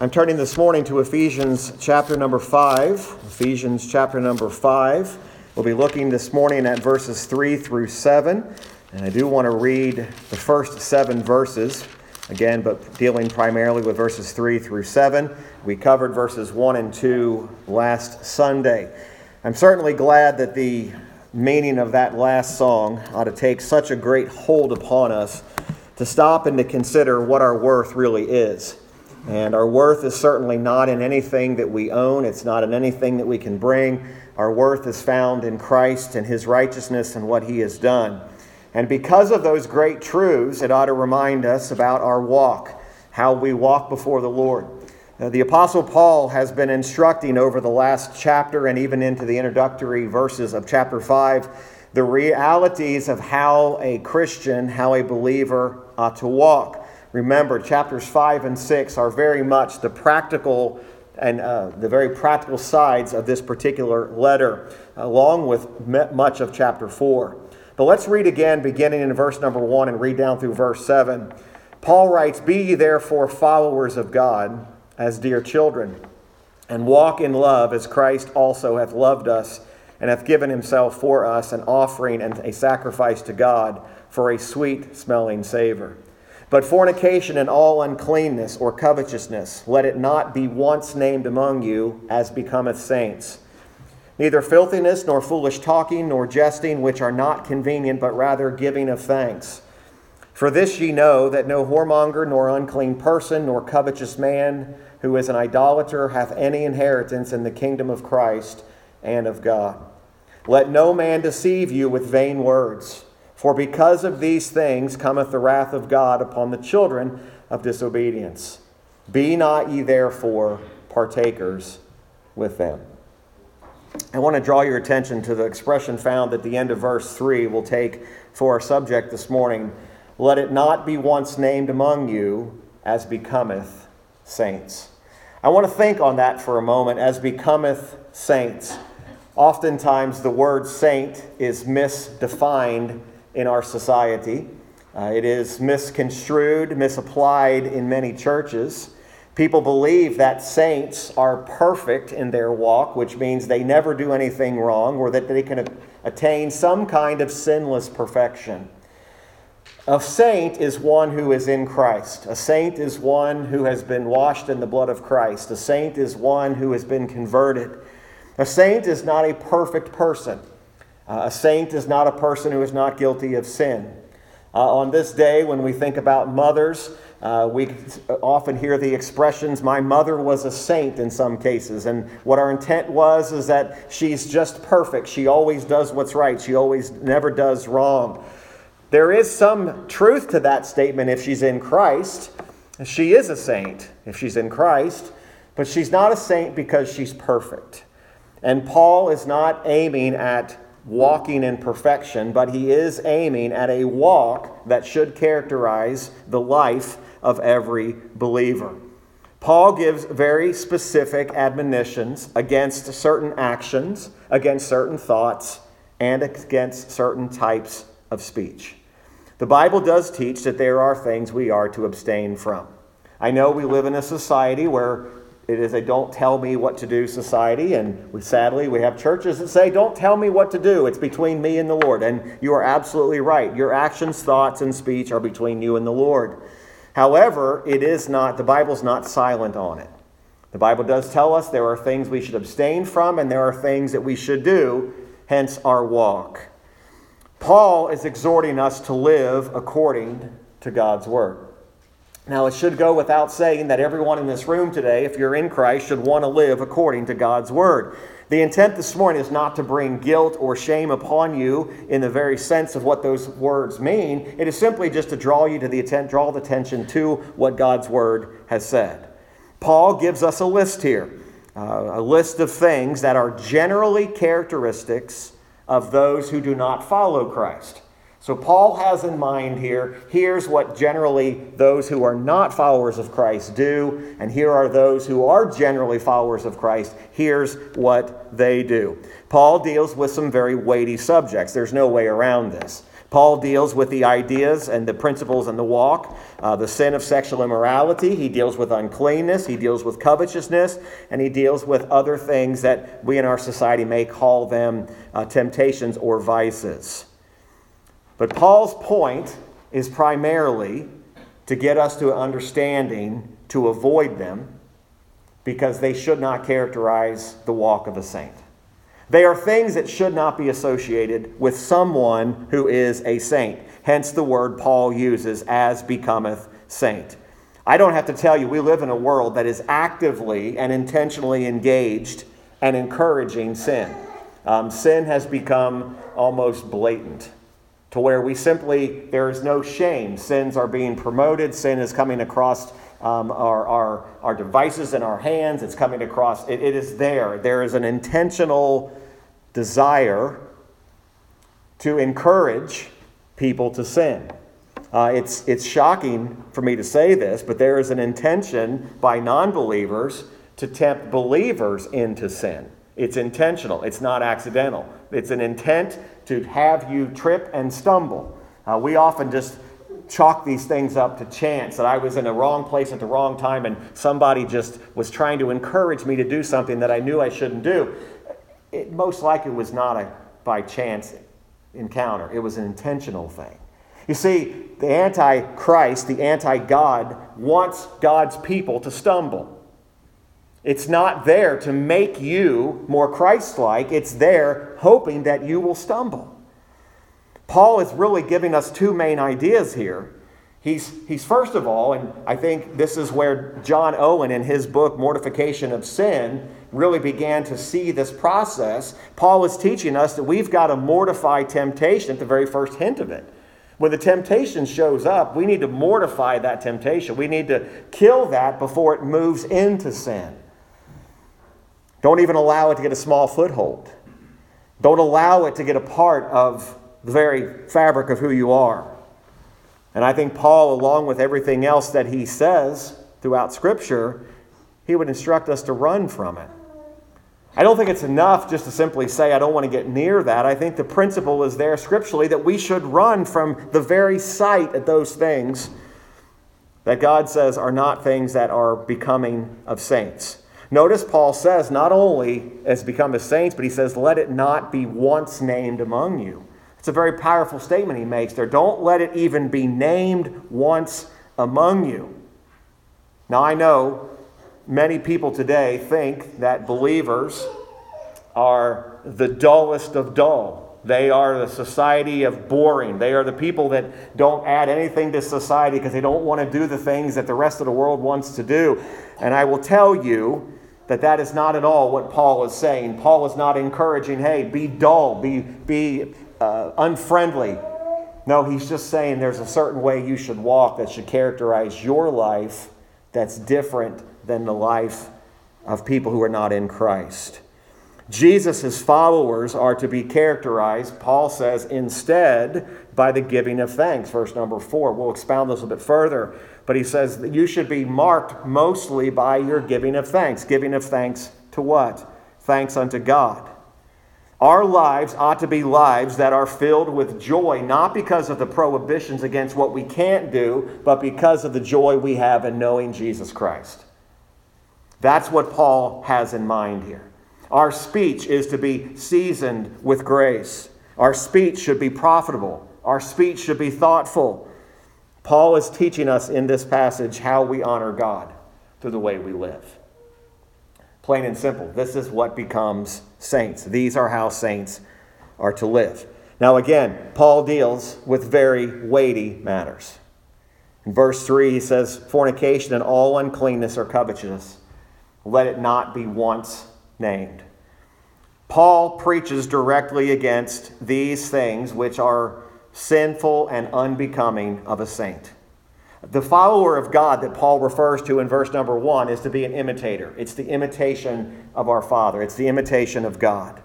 I'm turning this morning to Ephesians chapter number 5. Ephesians chapter number 5. We'll be looking this morning at verses 3 through 7. And I do want to read the first seven verses, again, but dealing primarily with verses 3 through 7. We covered verses 1 and 2 last Sunday. I'm certainly glad that the meaning of that last song ought to take such a great hold upon us to stop and to consider what our worth really is. And our worth is certainly not in anything that we own, it's not in anything that we can bring. Our worth is found in Christ and His righteousness and what He has done. And because of those great truths, it ought to remind us about our walk, how we walk before the Lord. Now, the Apostle Paul has been instructing over the last chapter and even into the introductory verses of chapter 5 the realities of how a Christian, how a believer ought to walk. Remember, chapters 5 and 6 are very much the practical and uh, the very practical sides of this particular letter, along with much of chapter 4. But let's read again, beginning in verse number 1 and read down through verse 7. Paul writes, Be ye therefore followers of God as dear children, and walk in love as Christ also hath loved us, and hath given himself for us an offering and a sacrifice to God for a sweet smelling savor. But fornication and all uncleanness or covetousness, let it not be once named among you, as becometh saints. Neither filthiness, nor foolish talking, nor jesting, which are not convenient, but rather giving of thanks. For this ye know, that no whoremonger, nor unclean person, nor covetous man, who is an idolater, hath any inheritance in the kingdom of Christ and of God. Let no man deceive you with vain words. For because of these things cometh the wrath of God upon the children of disobedience. Be not ye therefore partakers with them. I want to draw your attention to the expression found at the end of verse 3 we'll take for our subject this morning. Let it not be once named among you as becometh saints. I want to think on that for a moment as becometh saints. Oftentimes, the word saint is misdefined in our society. Uh, it is misconstrued, misapplied in many churches. People believe that saints are perfect in their walk, which means they never do anything wrong or that they can attain some kind of sinless perfection. A saint is one who is in Christ. A saint is one who has been washed in the blood of Christ. A saint is one who has been converted. A saint is not a perfect person. Uh, a saint is not a person who is not guilty of sin. Uh, on this day, when we think about mothers, uh, we often hear the expressions, my mother was a saint in some cases. And what our intent was is that she's just perfect. She always does what's right, she always never does wrong. There is some truth to that statement if she's in Christ. She is a saint if she's in Christ, but she's not a saint because she's perfect. And Paul is not aiming at walking in perfection, but he is aiming at a walk that should characterize the life of every believer. Paul gives very specific admonitions against certain actions, against certain thoughts, and against certain types of speech. The Bible does teach that there are things we are to abstain from. I know we live in a society where it is a don't tell me what to do society, and we sadly we have churches that say, Don't tell me what to do, it's between me and the Lord. And you are absolutely right. Your actions, thoughts, and speech are between you and the Lord. However, it is not, the Bible's not silent on it. The Bible does tell us there are things we should abstain from, and there are things that we should do, hence our walk. Paul is exhorting us to live according to God's word. Now, it should go without saying that everyone in this room today, if you're in Christ, should want to live according to God's word. The intent this morning is not to bring guilt or shame upon you in the very sense of what those words mean. It is simply just to draw you to the attent, draw the attention to what God's word has said. Paul gives us a list here, uh, a list of things that are generally characteristics of those who do not follow Christ. So, Paul has in mind here here's what generally those who are not followers of Christ do, and here are those who are generally followers of Christ. Here's what they do. Paul deals with some very weighty subjects. There's no way around this. Paul deals with the ideas and the principles in the walk, uh, the sin of sexual immorality. He deals with uncleanness. He deals with covetousness. And he deals with other things that we in our society may call them uh, temptations or vices. But Paul's point is primarily to get us to an understanding to avoid them because they should not characterize the walk of a saint. They are things that should not be associated with someone who is a saint. Hence the word Paul uses, as becometh saint. I don't have to tell you, we live in a world that is actively and intentionally engaged and encouraging sin. Um, sin has become almost blatant to where we simply, there is no shame. Sins are being promoted, sin is coming across um, our, our, our devices in our hands, it's coming across, it, it is there. There is an intentional desire to encourage people to sin. Uh, it's, it's shocking for me to say this, but there is an intention by non believers to tempt believers into sin. It's intentional, it's not accidental. It's an intent to have you trip and stumble. Uh, we often just chalk these things up to chance that I was in the wrong place at the wrong time and somebody just was trying to encourage me to do something that I knew I shouldn't do. It most likely was not a by chance encounter, it was an intentional thing. You see, the anti-Christ, the anti-God, wants God's people to stumble. It's not there to make you more Christ like, it's there hoping that you will stumble. Paul is really giving us two main ideas here. He's, he's first of all, and I think this is where John Owen, in his book, Mortification of Sin, really began to see this process. Paul is teaching us that we've got to mortify temptation at the very first hint of it. When the temptation shows up, we need to mortify that temptation. We need to kill that before it moves into sin. Don't even allow it to get a small foothold. Don't allow it to get a part of the very fabric of who you are. And I think Paul, along with everything else that he says throughout Scripture, he would instruct us to run from it. I don't think it's enough just to simply say, I don't want to get near that. I think the principle is there scripturally that we should run from the very sight at those things that God says are not things that are becoming of saints. Notice Paul says, not only as become as saints, but he says, let it not be once named among you. It's a very powerful statement he makes there. Don't let it even be named once among you. Now, I know many people today think that believers are the dullest of dull. They are the society of boring. They are the people that don't add anything to society because they don't want to do the things that the rest of the world wants to do. And I will tell you that that is not at all what Paul is saying. Paul is not encouraging, hey, be dull, be, be uh, unfriendly. No, he's just saying there's a certain way you should walk that should characterize your life that's different than the life of people who are not in Christ. Jesus' followers are to be characterized, Paul says, instead by the giving of thanks. Verse number four. We'll expound this a bit further. But he says that you should be marked mostly by your giving of thanks. Giving of thanks to what? Thanks unto God. Our lives ought to be lives that are filled with joy, not because of the prohibitions against what we can't do, but because of the joy we have in knowing Jesus Christ. That's what Paul has in mind here. Our speech is to be seasoned with grace. Our speech should be profitable. Our speech should be thoughtful. Paul is teaching us in this passage how we honor God through the way we live. Plain and simple. This is what becomes saints. These are how saints are to live. Now, again, Paul deals with very weighty matters. In verse 3, he says, Fornication and all uncleanness or covetousness, let it not be once named. Paul preaches directly against these things which are sinful and unbecoming of a saint. The follower of God that Paul refers to in verse number one is to be an imitator. It's the imitation of our Father, it's the imitation of God.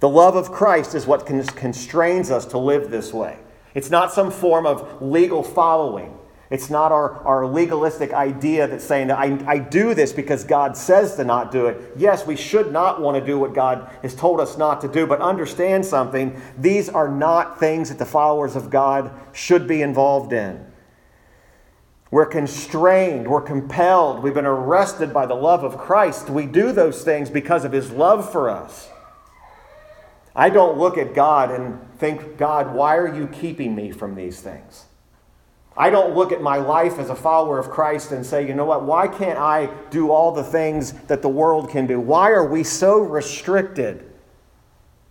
The love of Christ is what constrains us to live this way. It's not some form of legal following. It's not our, our legalistic idea that's saying that I, I do this because God says to not do it. Yes, we should not want to do what God has told us not to do, but understand something. These are not things that the followers of God should be involved in. We're constrained, we're compelled, we've been arrested by the love of Christ. We do those things because of his love for us. I don't look at God and think, God, why are you keeping me from these things? I don't look at my life as a follower of Christ and say, you know what, why can't I do all the things that the world can do? Why are we so restricted?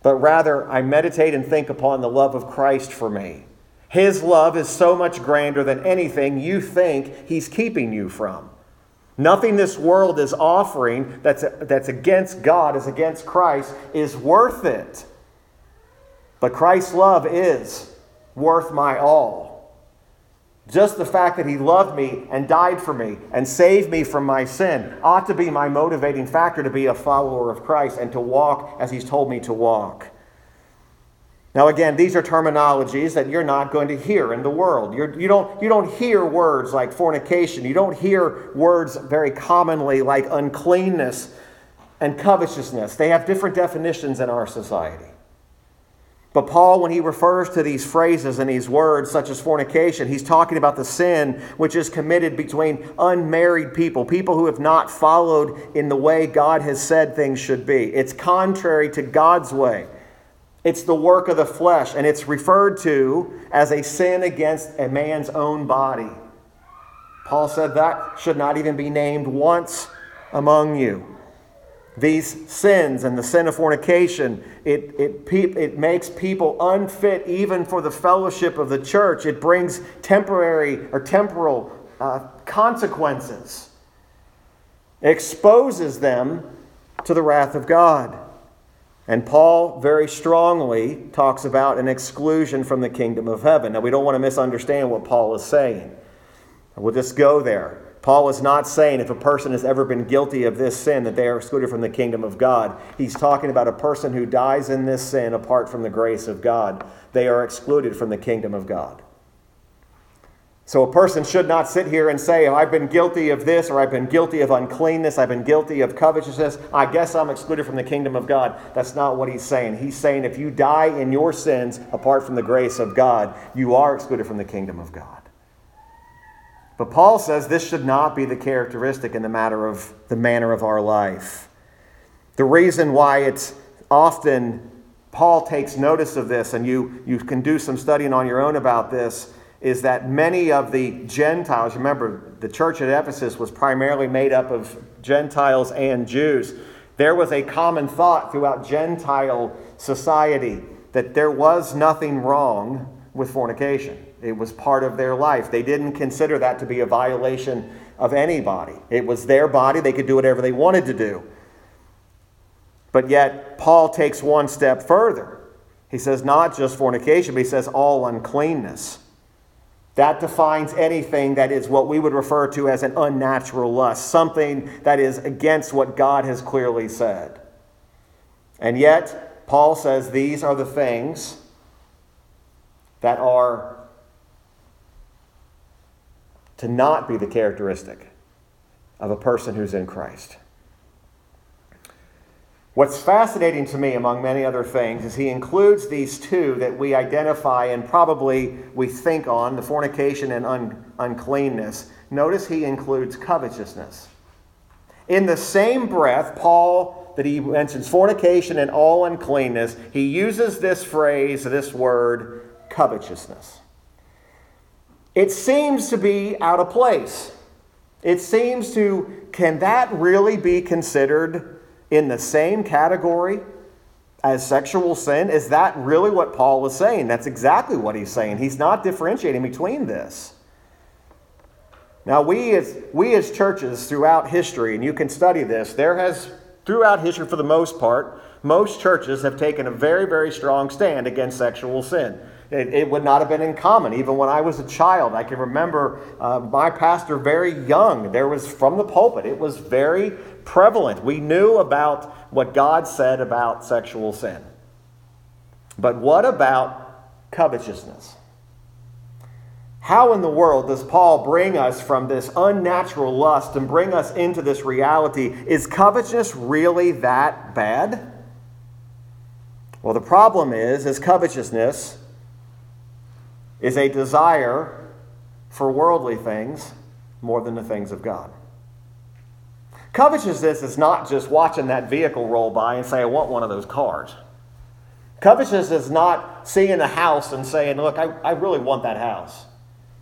But rather, I meditate and think upon the love of Christ for me. His love is so much grander than anything you think He's keeping you from. Nothing this world is offering that's, that's against God, is against Christ, is worth it. But Christ's love is worth my all. Just the fact that he loved me and died for me and saved me from my sin ought to be my motivating factor to be a follower of Christ and to walk as he's told me to walk. Now, again, these are terminologies that you're not going to hear in the world. You're, you, don't, you don't hear words like fornication. You don't hear words very commonly like uncleanness and covetousness. They have different definitions in our society. But Paul, when he refers to these phrases and these words, such as fornication, he's talking about the sin which is committed between unmarried people, people who have not followed in the way God has said things should be. It's contrary to God's way. It's the work of the flesh, and it's referred to as a sin against a man's own body. Paul said that should not even be named once among you. These sins and the sin of fornication, it, it, it makes people unfit even for the fellowship of the church. It brings temporary or temporal uh, consequences, exposes them to the wrath of God. And Paul very strongly talks about an exclusion from the kingdom of heaven. Now, we don't want to misunderstand what Paul is saying. We'll just go there. Paul is not saying if a person has ever been guilty of this sin that they are excluded from the kingdom of God. He's talking about a person who dies in this sin apart from the grace of God. They are excluded from the kingdom of God. So a person should not sit here and say, I've been guilty of this, or I've been guilty of uncleanness, I've been guilty of covetousness, I guess I'm excluded from the kingdom of God. That's not what he's saying. He's saying if you die in your sins apart from the grace of God, you are excluded from the kingdom of God. But Paul says this should not be the characteristic in the matter of the manner of our life. The reason why it's often Paul takes notice of this, and you, you can do some studying on your own about this, is that many of the Gentiles, remember, the church at Ephesus was primarily made up of Gentiles and Jews. There was a common thought throughout Gentile society that there was nothing wrong with fornication. It was part of their life. They didn't consider that to be a violation of anybody. It was their body, they could do whatever they wanted to do. But yet, Paul takes one step further. He says not just fornication, but he says all uncleanness. That defines anything that is what we would refer to as an unnatural lust, something that is against what God has clearly said. And yet, Paul says these are the things that are to not be the characteristic of a person who's in Christ. What's fascinating to me, among many other things, is he includes these two that we identify and probably we think on the fornication and un- uncleanness. Notice he includes covetousness. In the same breath, Paul, that he mentions fornication and all uncleanness, he uses this phrase, this word, covetousness. It seems to be out of place. It seems to, can that really be considered in the same category as sexual sin? Is that really what Paul is saying? That's exactly what he's saying. He's not differentiating between this. Now, we as, we as churches throughout history, and you can study this, there has, throughout history for the most part, most churches have taken a very, very strong stand against sexual sin. It, it, would not have been uncommon. Even when I was a child, I can remember uh, my pastor very young. There was from the pulpit, it was very prevalent. We knew about what God said about sexual sin. But what about covetousness? How in the world does Paul bring us from this unnatural lust and bring us into this reality? Is covetousness really that bad? Well, the problem is, is covetousness is a desire for worldly things more than the things of God. Covetousness is not just watching that vehicle roll by and say, I want one of those cars. Covetousness is not seeing a house and saying, Look, I, I really want that house.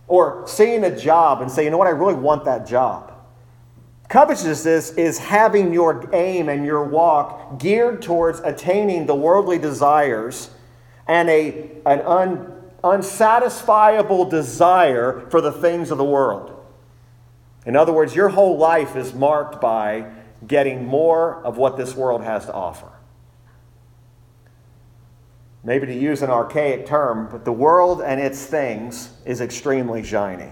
Or seeing a job and saying, You know what, I really want that job. Covetousness is having your aim and your walk geared towards attaining the worldly desires and a, an un, unsatisfiable desire for the things of the world. In other words, your whole life is marked by getting more of what this world has to offer. Maybe to use an archaic term, but the world and its things is extremely shiny.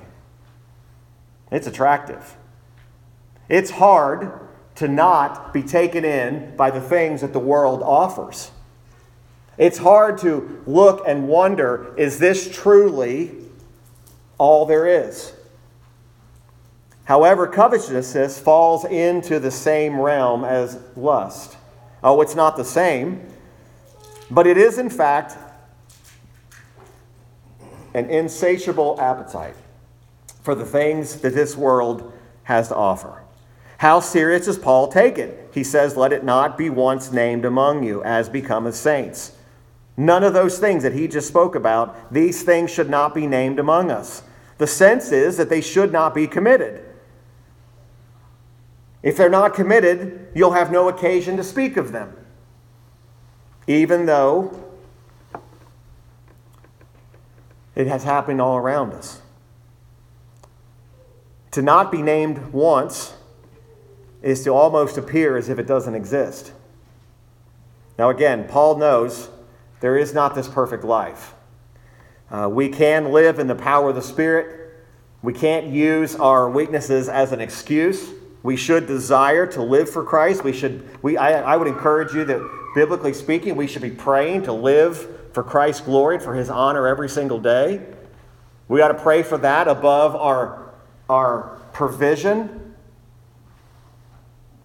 It's attractive. It's hard to not be taken in by the things that the world offers. It's hard to look and wonder is this truly all there is? However, covetousness falls into the same realm as lust. Oh, it's not the same, but it is, in fact, an insatiable appetite for the things that this world has to offer. How serious does Paul take it? He says, Let it not be once named among you as becometh saints. None of those things that he just spoke about, these things should not be named among us. The sense is that they should not be committed. If they're not committed, you'll have no occasion to speak of them. Even though it has happened all around us. To not be named once is to almost appear as if it doesn't exist. Now, again, Paul knows there is not this perfect life. Uh, we can live in the power of the Spirit. We can't use our weaknesses as an excuse. We should desire to live for Christ. We should, we, I, I would encourage you that, biblically speaking, we should be praying to live for Christ's glory and for His honor every single day. We ought to pray for that above our, our provision.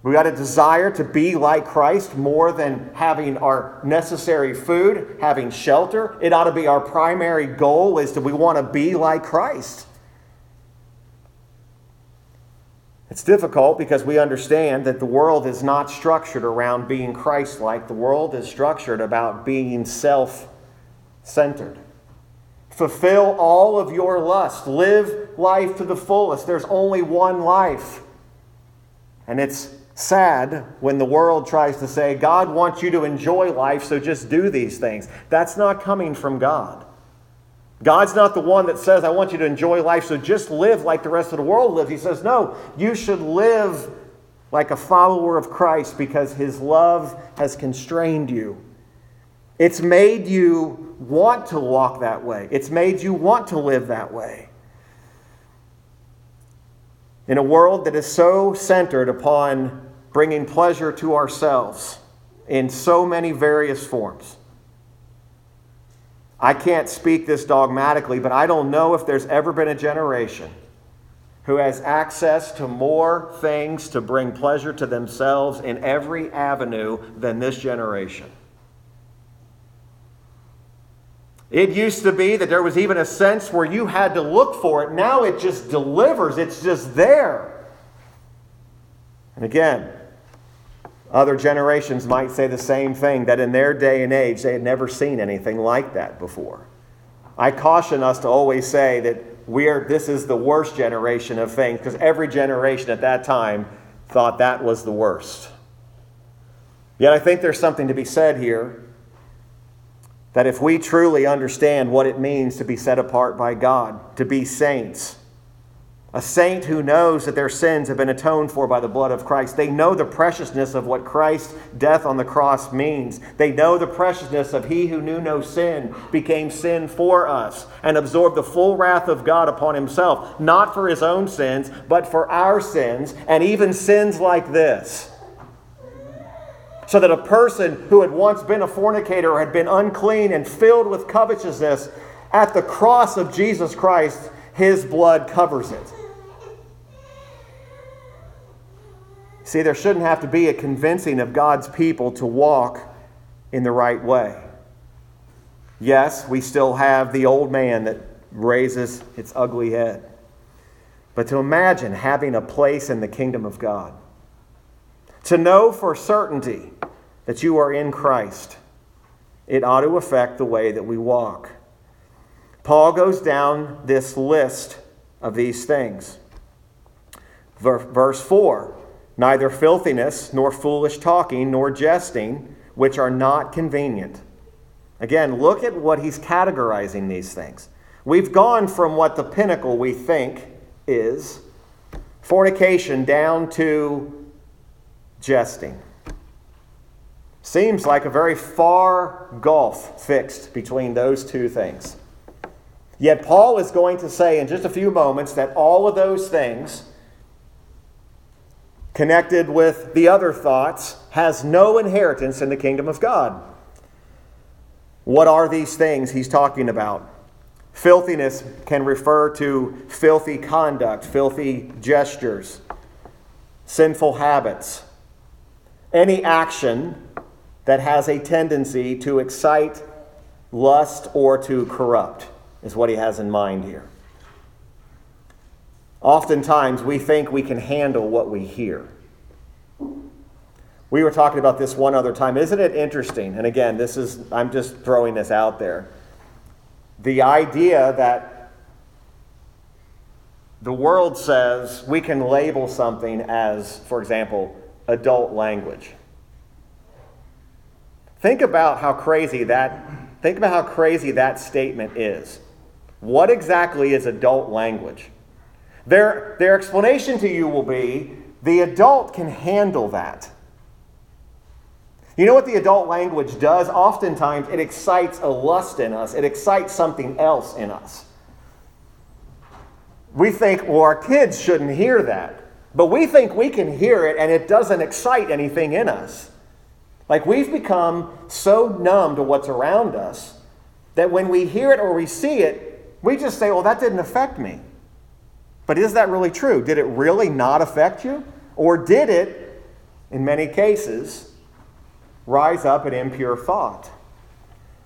We got a desire to be like Christ more than having our necessary food, having shelter. It ought to be our primary goal is that we want to be like Christ. It's difficult because we understand that the world is not structured around being Christ like. The world is structured about being self centered. Fulfill all of your lust. Live life to the fullest. There's only one life. And it's sad when the world tries to say, God wants you to enjoy life, so just do these things. That's not coming from God. God's not the one that says, I want you to enjoy life, so just live like the rest of the world lives. He says, No, you should live like a follower of Christ because his love has constrained you. It's made you want to walk that way, it's made you want to live that way. In a world that is so centered upon bringing pleasure to ourselves in so many various forms. I can't speak this dogmatically, but I don't know if there's ever been a generation who has access to more things to bring pleasure to themselves in every avenue than this generation. It used to be that there was even a sense where you had to look for it. Now it just delivers, it's just there. And again, other generations might say the same thing that in their day and age they had never seen anything like that before. I caution us to always say that we're, this is the worst generation of things because every generation at that time thought that was the worst. Yet I think there's something to be said here that if we truly understand what it means to be set apart by God, to be saints, a saint who knows that their sins have been atoned for by the blood of Christ. They know the preciousness of what Christ's death on the cross means. They know the preciousness of He who knew no sin became sin for us and absorbed the full wrath of God upon Himself, not for His own sins, but for our sins, and even sins like this. So that a person who had once been a fornicator or had been unclean and filled with covetousness, at the cross of Jesus Christ, his blood covers it. See, there shouldn't have to be a convincing of God's people to walk in the right way. Yes, we still have the old man that raises its ugly head. But to imagine having a place in the kingdom of God, to know for certainty that you are in Christ, it ought to affect the way that we walk. Paul goes down this list of these things. Verse 4 Neither filthiness, nor foolish talking, nor jesting, which are not convenient. Again, look at what he's categorizing these things. We've gone from what the pinnacle we think is fornication down to jesting. Seems like a very far gulf fixed between those two things. Yet Paul is going to say in just a few moments that all of those things connected with the other thoughts has no inheritance in the kingdom of God. What are these things he's talking about? Filthiness can refer to filthy conduct, filthy gestures, sinful habits, any action that has a tendency to excite lust or to corrupt, is what he has in mind here. Oftentimes, we think we can handle what we hear. We were talking about this one other time. Isn't it interesting? And again, this is, I'm just throwing this out there. The idea that the world says we can label something as, for example, adult language. Think about how crazy that think about how crazy that statement is. What exactly is adult language? Their, their explanation to you will be the adult can handle that. You know what the adult language does? Oftentimes it excites a lust in us, it excites something else in us. We think, well, our kids shouldn't hear that. But we think we can hear it and it doesn't excite anything in us. Like we've become so numb to what's around us that when we hear it or we see it, we just say, well, that didn't affect me. But is that really true? Did it really not affect you? Or did it, in many cases, rise up an impure thought?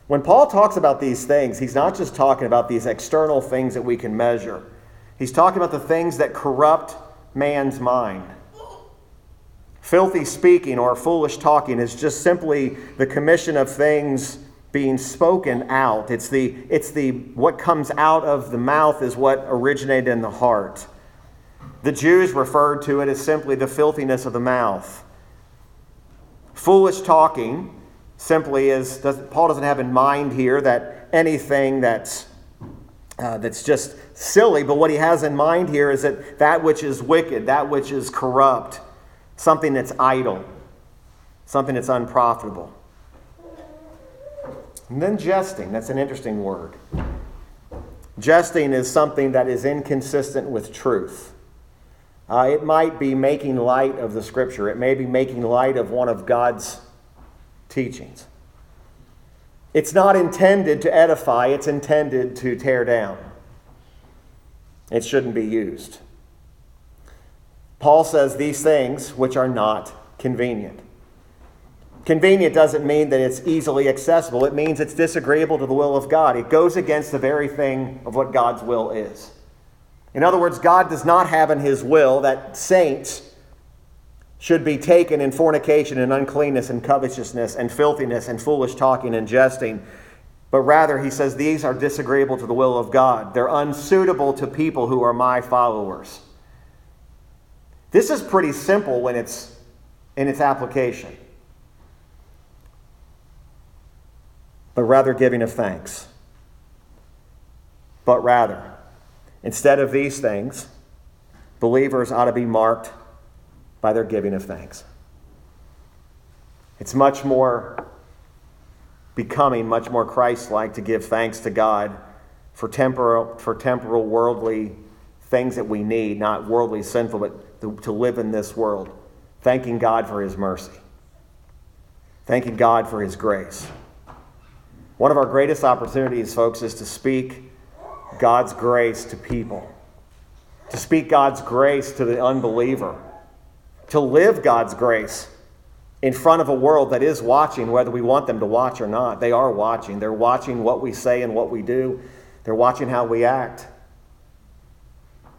When Paul talks about these things, he's not just talking about these external things that we can measure, he's talking about the things that corrupt man's mind. Filthy speaking or foolish talking is just simply the commission of things being spoken out. It's the, it's the what comes out of the mouth is what originated in the heart. The Jews referred to it as simply the filthiness of the mouth. Foolish talking simply is, does, Paul doesn't have in mind here that anything that's, uh, that's just silly, but what he has in mind here is that that which is wicked, that which is corrupt, something that's idle, something that's unprofitable. And then jesting, that's an interesting word. Jesting is something that is inconsistent with truth. Uh, it might be making light of the scripture, it may be making light of one of God's teachings. It's not intended to edify, it's intended to tear down. It shouldn't be used. Paul says these things which are not convenient. Convenient doesn't mean that it's easily accessible. It means it's disagreeable to the will of God. It goes against the very thing of what God's will is. In other words, God does not have in his will that saints should be taken in fornication and uncleanness and covetousness and filthiness and foolish talking and jesting. But rather, he says these are disagreeable to the will of God. They're unsuitable to people who are my followers. This is pretty simple when it's in its application, but rather giving of thanks. But rather, instead of these things, believers ought to be marked by their giving of thanks. It's much more becoming, much more Christ like to give thanks to God for temporal, for temporal worldly things that we need, not worldly sinful, but to live in this world, thanking God for His mercy, thanking God for His grace. One of our greatest opportunities, folks, is to speak God's grace to people, to speak God's grace to the unbeliever, to live God's grace in front of a world that is watching, whether we want them to watch or not. They are watching. They're watching what we say and what we do, they're watching how we act.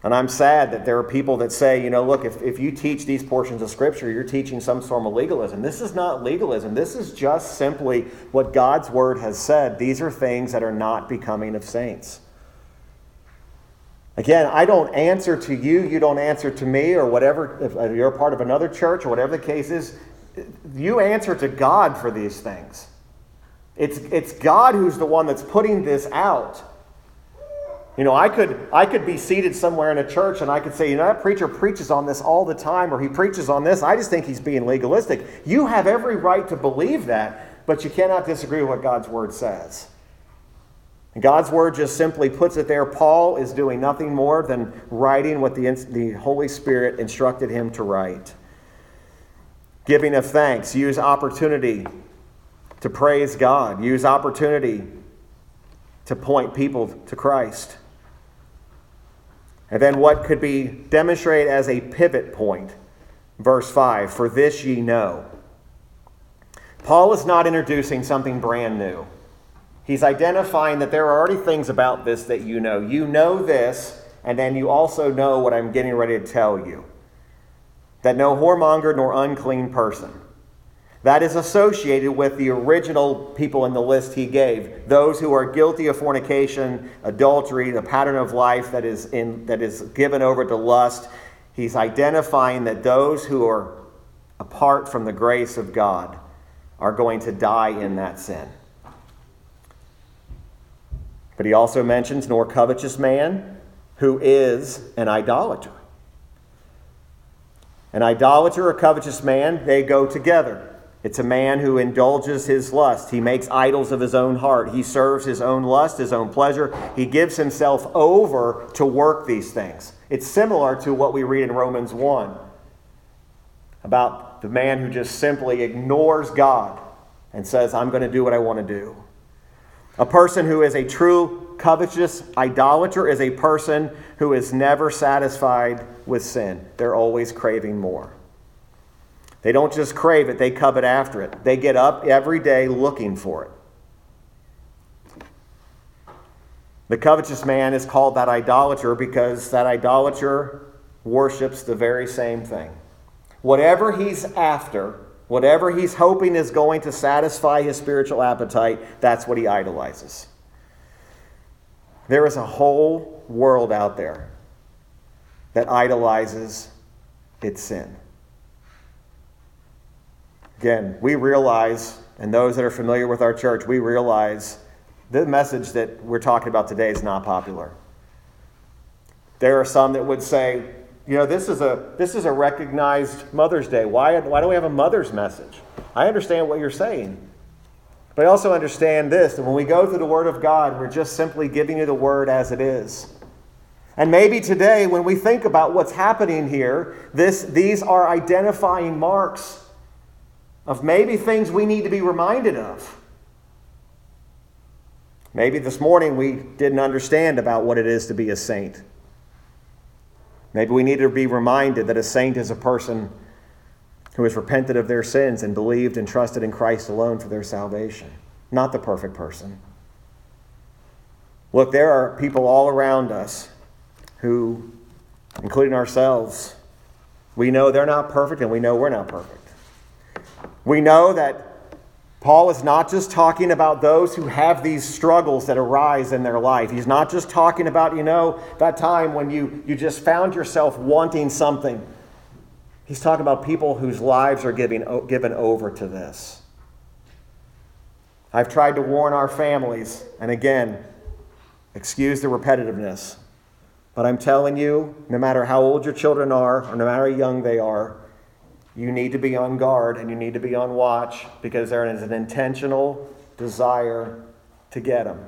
And I'm sad that there are people that say, you know, look, if, if you teach these portions of Scripture, you're teaching some form of legalism. This is not legalism. This is just simply what God's Word has said. These are things that are not becoming of saints. Again, I don't answer to you, you don't answer to me, or whatever, if you're a part of another church, or whatever the case is, you answer to God for these things. It's, it's God who's the one that's putting this out. You know, I could, I could be seated somewhere in a church and I could say, you know, that preacher preaches on this all the time or he preaches on this. I just think he's being legalistic. You have every right to believe that, but you cannot disagree with what God's word says. And God's word just simply puts it there. Paul is doing nothing more than writing what the, the Holy Spirit instructed him to write. Giving of thanks, use opportunity to praise God, use opportunity to point people to Christ. And then what could be demonstrated as a pivot point? Verse 5 For this ye know. Paul is not introducing something brand new. He's identifying that there are already things about this that you know. You know this, and then you also know what I'm getting ready to tell you that no whoremonger nor unclean person that is associated with the original people in the list he gave. Those who are guilty of fornication, adultery, the pattern of life that is, in, that is given over to lust. He's identifying that those who are apart from the grace of God are going to die in that sin. But he also mentions, nor covetous man who is an idolater. An idolater or covetous man, they go together. It's a man who indulges his lust. He makes idols of his own heart. He serves his own lust, his own pleasure. He gives himself over to work these things. It's similar to what we read in Romans 1 about the man who just simply ignores God and says, I'm going to do what I want to do. A person who is a true covetous idolater is a person who is never satisfied with sin, they're always craving more. They don't just crave it, they covet after it. They get up every day looking for it. The covetous man is called that idolater because that idolater worships the very same thing. Whatever he's after, whatever he's hoping is going to satisfy his spiritual appetite, that's what he idolizes. There is a whole world out there that idolizes its sin. Again, we realize, and those that are familiar with our church, we realize the message that we're talking about today is not popular. There are some that would say, you know, this is a this is a recognized Mother's Day. Why why do we have a mother's message? I understand what you're saying. But I also understand this that when we go through the Word of God, we're just simply giving you the Word as it is. And maybe today, when we think about what's happening here, this, these are identifying marks of maybe things we need to be reminded of. Maybe this morning we didn't understand about what it is to be a saint. Maybe we need to be reminded that a saint is a person who has repented of their sins and believed and trusted in Christ alone for their salvation, not the perfect person. Look, there are people all around us who, including ourselves, we know they're not perfect and we know we're not perfect. We know that Paul is not just talking about those who have these struggles that arise in their life. He's not just talking about, you know, that time when you, you just found yourself wanting something. He's talking about people whose lives are giving, given over to this. I've tried to warn our families, and again, excuse the repetitiveness, but I'm telling you, no matter how old your children are, or no matter how young they are, you need to be on guard and you need to be on watch because there is an intentional desire to get them.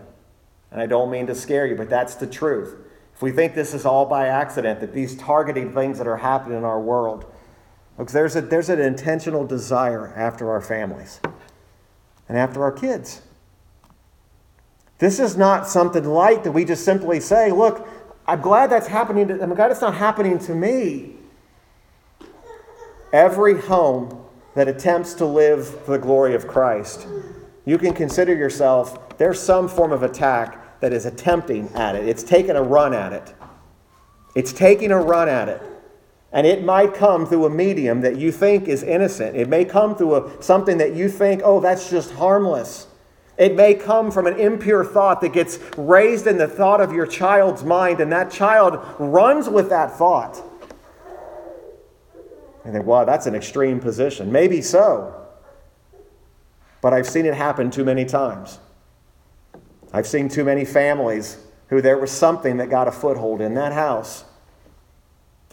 And I don't mean to scare you, but that's the truth. If we think this is all by accident, that these targeting things that are happening in our world, there's, a, there's an intentional desire after our families and after our kids. This is not something light that we just simply say, look, I'm glad that's happening to, I'm glad it's not happening to me. Every home that attempts to live for the glory of Christ, you can consider yourself, there's some form of attack that is attempting at it. It's taking a run at it. It's taking a run at it. And it might come through a medium that you think is innocent. It may come through a, something that you think, oh, that's just harmless. It may come from an impure thought that gets raised in the thought of your child's mind, and that child runs with that thought. And think, wow, that's an extreme position. Maybe so. But I've seen it happen too many times. I've seen too many families who there was something that got a foothold in that house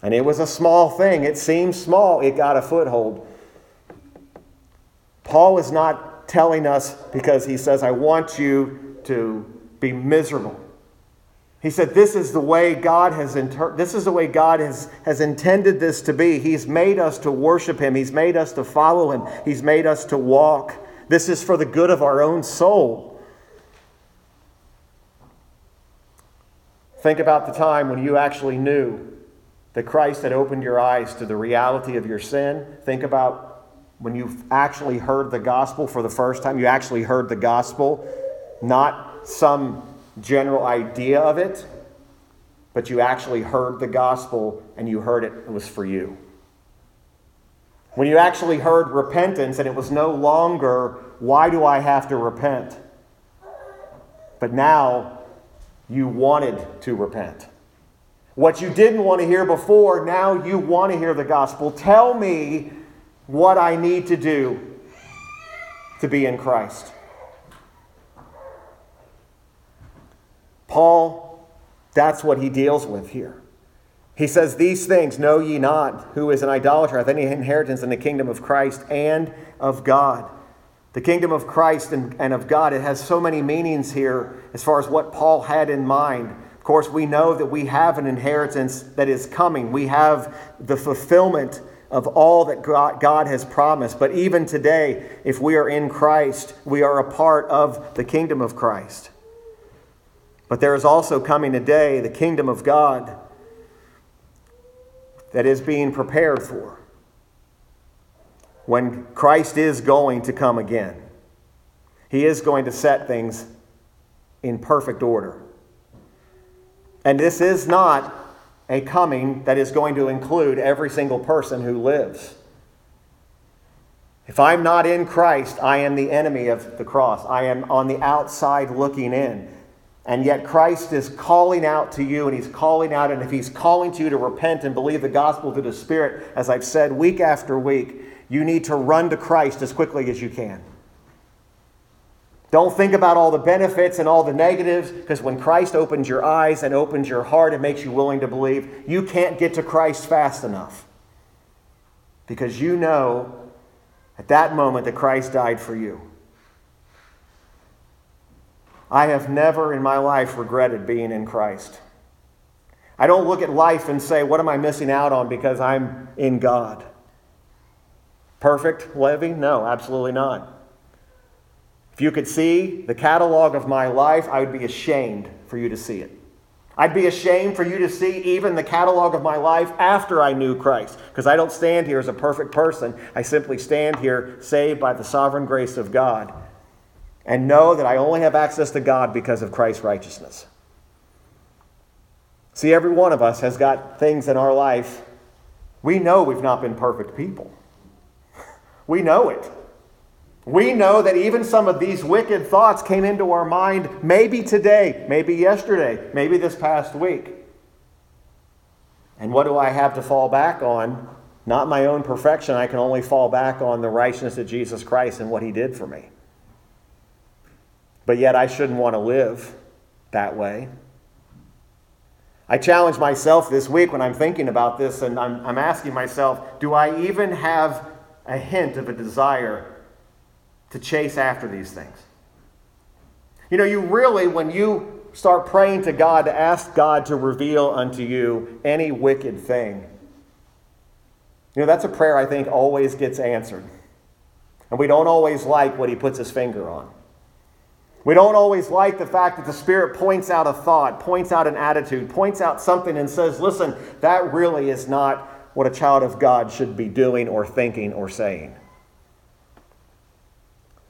and it was a small thing. It seemed small. It got a foothold. Paul is not telling us because he says, I want you to be miserable. He said, This is the way God has inter- this is the way God has, has intended this to be. He's made us to worship Him, He's made us to follow Him, He's made us to walk. This is for the good of our own soul. Think about the time when you actually knew that Christ had opened your eyes to the reality of your sin. Think about when you've actually heard the gospel for the first time. You actually heard the gospel, not some general idea of it, but you actually heard the gospel and you heard it, it was for you. When you actually heard repentance and it was no longer, why do I have to repent? But now you wanted to repent. What you didn't want to hear before, now you want to hear the gospel. Tell me what I need to do to be in Christ. Paul, that's what he deals with here. He says, These things know ye not, who is an idolater, hath any inheritance in the kingdom of Christ and of God. The kingdom of Christ and, and of God, it has so many meanings here as far as what Paul had in mind. Of course, we know that we have an inheritance that is coming. We have the fulfillment of all that God has promised. But even today, if we are in Christ, we are a part of the kingdom of Christ. But there is also coming a day, the kingdom of God, that is being prepared for when Christ is going to come again. He is going to set things in perfect order. And this is not a coming that is going to include every single person who lives. If I'm not in Christ, I am the enemy of the cross. I am on the outside looking in. And yet Christ is calling out to you, and He's calling out, and if He's calling to you to repent and believe the gospel to the Spirit, as I've said week after week, you need to run to Christ as quickly as you can. Don't think about all the benefits and all the negatives, because when Christ opens your eyes and opens your heart and makes you willing to believe, you can't get to Christ fast enough. Because you know at that moment that Christ died for you. I have never in my life regretted being in Christ. I don't look at life and say, What am I missing out on because I'm in God? Perfect living? No, absolutely not. If you could see the catalog of my life, I would be ashamed for you to see it. I'd be ashamed for you to see even the catalog of my life after I knew Christ, because I don't stand here as a perfect person. I simply stand here saved by the sovereign grace of God and know that I only have access to God because of Christ's righteousness. See, every one of us has got things in our life. We know we've not been perfect people. We know it. We know that even some of these wicked thoughts came into our mind maybe today, maybe yesterday, maybe this past week. And what do I have to fall back on? Not my own perfection. I can only fall back on the righteousness of Jesus Christ and what he did for me. But yet, I shouldn't want to live that way. I challenge myself this week when I'm thinking about this, and I'm, I'm asking myself do I even have a hint of a desire to chase after these things. You know, you really, when you start praying to God to ask God to reveal unto you any wicked thing, you know, that's a prayer I think always gets answered. And we don't always like what he puts his finger on. We don't always like the fact that the Spirit points out a thought, points out an attitude, points out something and says, listen, that really is not what a child of God should be doing or thinking or saying.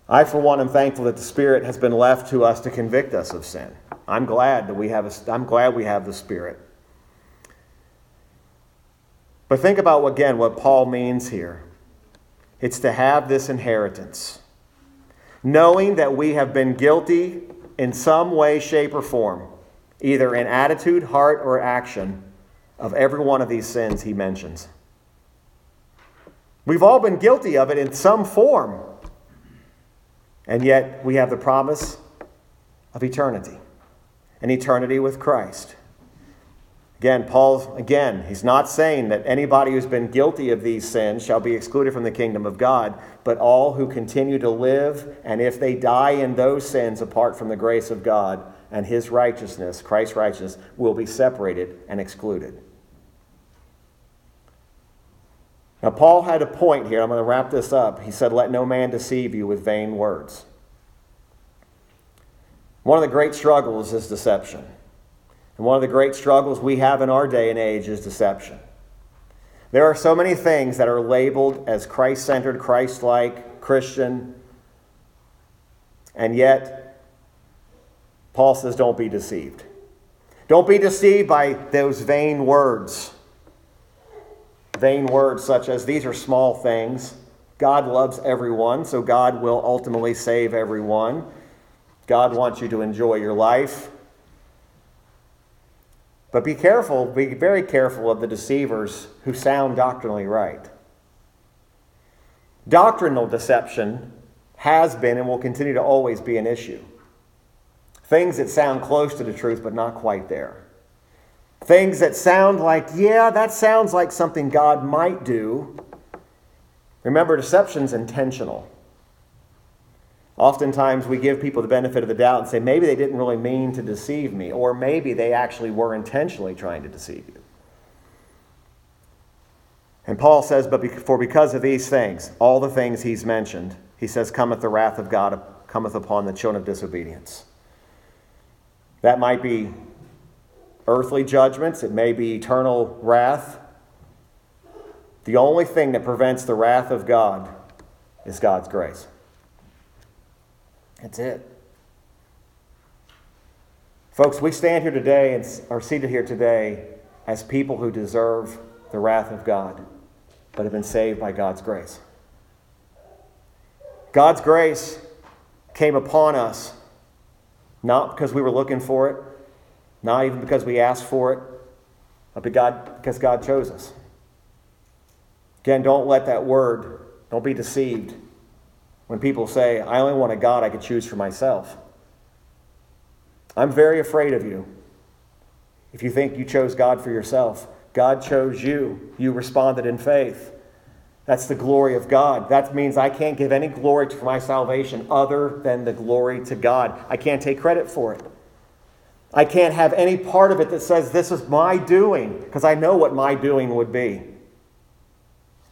I, for one, am thankful that the Spirit has been left to us to convict us of sin. I'm glad that we have a, I'm glad we have the Spirit. But think about again what Paul means here. It's to have this inheritance, knowing that we have been guilty in some way, shape, or form, either in attitude, heart, or action, of every one of these sins he mentions. We've all been guilty of it in some form. And yet we have the promise of eternity, an eternity with Christ. Again, Paul, again, he's not saying that anybody who's been guilty of these sins shall be excluded from the kingdom of God, but all who continue to live, and if they die in those sins apart from the grace of God and his righteousness, Christ's righteousness, will be separated and excluded. Now, Paul had a point here. I'm going to wrap this up. He said, Let no man deceive you with vain words. One of the great struggles is deception. And one of the great struggles we have in our day and age is deception. There are so many things that are labeled as Christ centered, Christ like, Christian, and yet Paul says, Don't be deceived. Don't be deceived by those vain words vain words such as these are small things. God loves everyone, so God will ultimately save everyone. God wants you to enjoy your life. But be careful, be very careful of the deceivers who sound doctrinally right. Doctrinal deception has been and will continue to always be an issue. Things that sound close to the truth but not quite there. Things that sound like, yeah, that sounds like something God might do. Remember, deception's intentional. Oftentimes, we give people the benefit of the doubt and say, maybe they didn't really mean to deceive me, or maybe they actually were intentionally trying to deceive you. And Paul says, But for because of these things, all the things he's mentioned, he says, cometh the wrath of God, cometh upon the children of disobedience. That might be earthly judgments, it may be eternal wrath. The only thing that prevents the wrath of God is God's grace. That's it. Folks, we stand here today and are seated here today as people who deserve the wrath of God, but have been saved by God's grace. God's grace came upon us not because we were looking for it, not even because we asked for it, but because God chose us. Again, don't let that word, don't be deceived when people say, I only want a God I could choose for myself. I'm very afraid of you if you think you chose God for yourself. God chose you. You responded in faith. That's the glory of God. That means I can't give any glory to my salvation other than the glory to God. I can't take credit for it. I can't have any part of it that says this is my doing, because I know what my doing would be.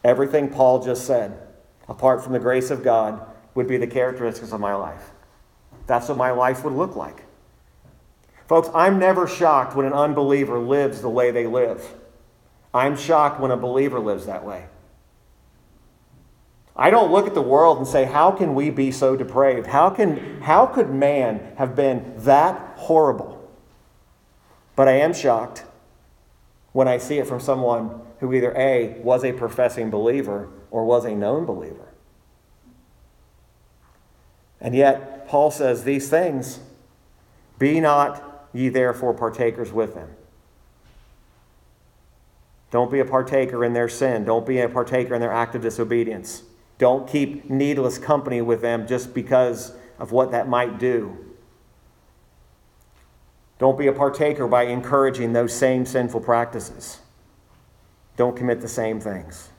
Everything Paul just said, apart from the grace of God, would be the characteristics of my life. That's what my life would look like. Folks, I'm never shocked when an unbeliever lives the way they live. I'm shocked when a believer lives that way. I don't look at the world and say, how can we be so depraved? How, can, how could man have been that horrible? But I am shocked when I see it from someone who either A, was a professing believer or was a known believer. And yet, Paul says these things be not ye therefore partakers with them. Don't be a partaker in their sin. Don't be a partaker in their act of disobedience. Don't keep needless company with them just because of what that might do. Don't be a partaker by encouraging those same sinful practices. Don't commit the same things.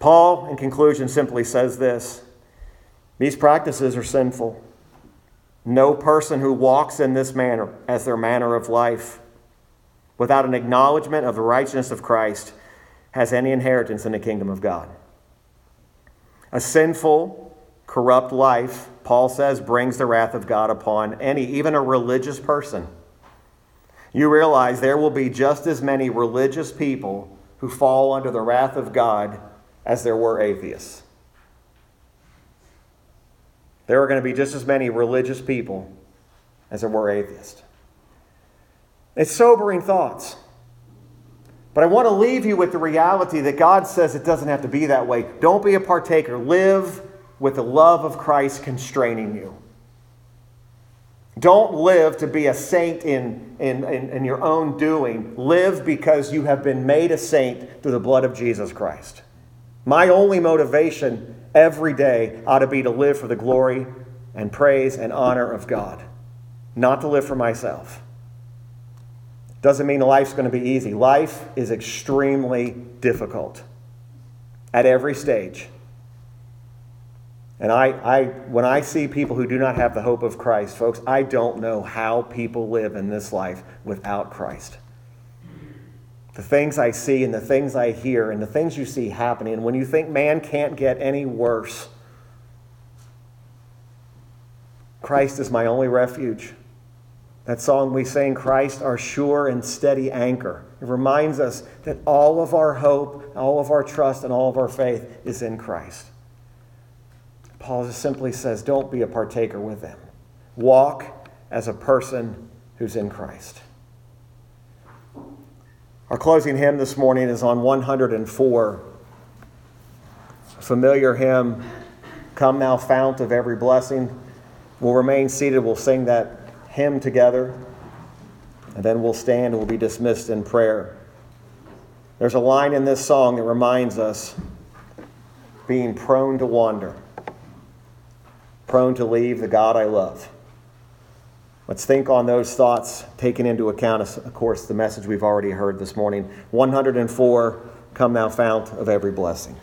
Paul, in conclusion, simply says this These practices are sinful. No person who walks in this manner as their manner of life without an acknowledgement of the righteousness of Christ has any inheritance in the kingdom of God. A sinful, corrupt life Paul says, brings the wrath of God upon any, even a religious person. You realize there will be just as many religious people who fall under the wrath of God as there were atheists. There are going to be just as many religious people as there were atheists. It's sobering thoughts. But I want to leave you with the reality that God says it doesn't have to be that way. Don't be a partaker. Live with the love of Christ constraining you. Don't live to be a saint in, in, in, in, your own doing. Live because you have been made a saint through the blood of Jesus Christ. My only motivation every day ought to be to live for the glory and praise and honor of God, not to live for myself. Doesn't mean life's going to be easy. Life is extremely difficult at every stage. And I, I, when I see people who do not have the hope of Christ, folks, I don't know how people live in this life without Christ. The things I see and the things I hear and the things you see happening, and when you think man can't get any worse, Christ is my only refuge. That song we sing, Christ, our sure and steady anchor. It reminds us that all of our hope, all of our trust, and all of our faith is in Christ. Paul just simply says, don't be a partaker with them. Walk as a person who's in Christ. Our closing hymn this morning is on 104. Familiar hymn, Come Thou Fount of Every Blessing. We'll remain seated. We'll sing that hymn together, and then we'll stand and we'll be dismissed in prayer. There's a line in this song that reminds us being prone to wander, prone to leave the God I love. Let's think on those thoughts, taking into account, of course, the message we've already heard this morning. 104 Come Thou Fount of Every Blessing.